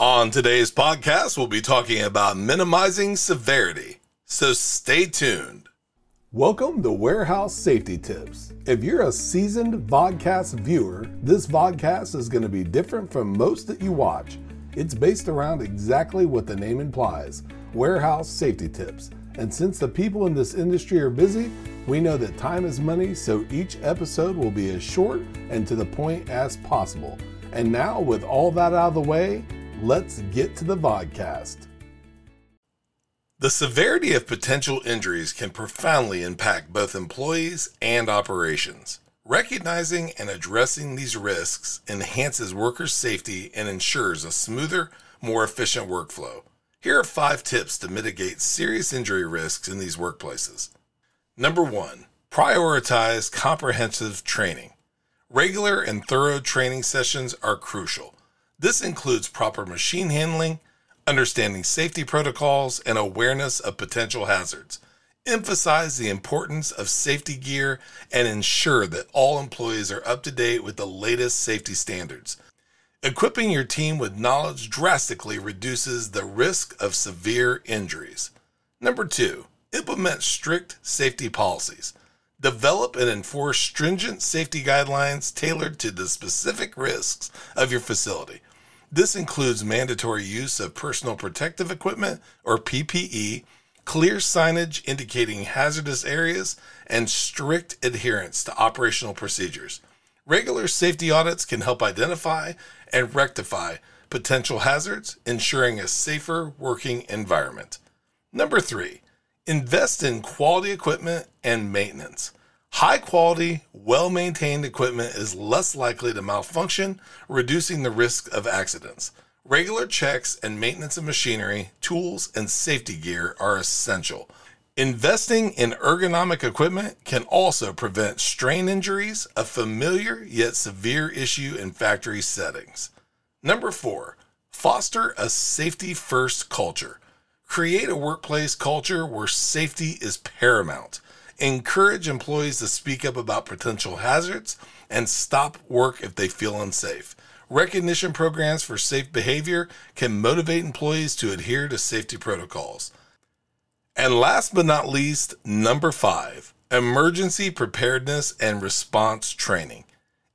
On today's podcast, we'll be talking about minimizing severity. So stay tuned. Welcome to Warehouse Safety Tips. If you're a seasoned vodcast viewer, this vodcast is going to be different from most that you watch. It's based around exactly what the name implies warehouse safety tips. And since the people in this industry are busy, we know that time is money, so each episode will be as short and to the point as possible. And now, with all that out of the way, let's get to the vodcast. The severity of potential injuries can profoundly impact both employees and operations. Recognizing and addressing these risks enhances workers' safety and ensures a smoother, more efficient workflow. Here are five tips to mitigate serious injury risks in these workplaces. Number one, prioritize comprehensive training. Regular and thorough training sessions are crucial. This includes proper machine handling, understanding safety protocols, and awareness of potential hazards. Emphasize the importance of safety gear and ensure that all employees are up to date with the latest safety standards. Equipping your team with knowledge drastically reduces the risk of severe injuries. Number two, implement strict safety policies. Develop and enforce stringent safety guidelines tailored to the specific risks of your facility. This includes mandatory use of personal protective equipment or PPE, clear signage indicating hazardous areas, and strict adherence to operational procedures. Regular safety audits can help identify and rectify potential hazards, ensuring a safer working environment. Number three, invest in quality equipment and maintenance. High quality, well maintained equipment is less likely to malfunction, reducing the risk of accidents. Regular checks and maintenance of machinery, tools, and safety gear are essential. Investing in ergonomic equipment can also prevent strain injuries, a familiar yet severe issue in factory settings. Number four, foster a safety first culture. Create a workplace culture where safety is paramount. Encourage employees to speak up about potential hazards and stop work if they feel unsafe. Recognition programs for safe behavior can motivate employees to adhere to safety protocols. And last but not least, number five, emergency preparedness and response training.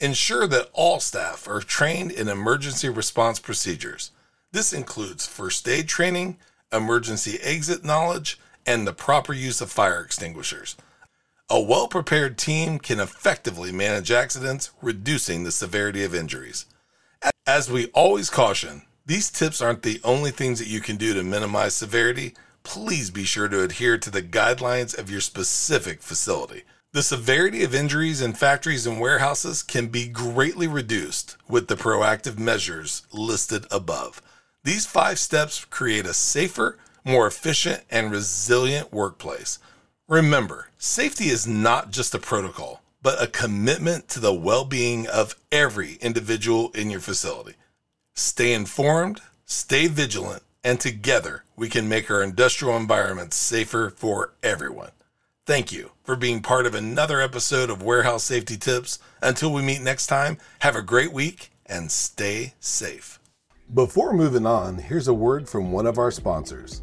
Ensure that all staff are trained in emergency response procedures. This includes first aid training, emergency exit knowledge, and the proper use of fire extinguishers. A well prepared team can effectively manage accidents, reducing the severity of injuries. As we always caution, these tips aren't the only things that you can do to minimize severity. Please be sure to adhere to the guidelines of your specific facility. The severity of injuries in factories and warehouses can be greatly reduced with the proactive measures listed above. These five steps create a safer, more efficient, and resilient workplace. Remember, safety is not just a protocol, but a commitment to the well being of every individual in your facility. Stay informed, stay vigilant, and together we can make our industrial environments safer for everyone. Thank you for being part of another episode of Warehouse Safety Tips. Until we meet next time, have a great week and stay safe. Before moving on, here's a word from one of our sponsors.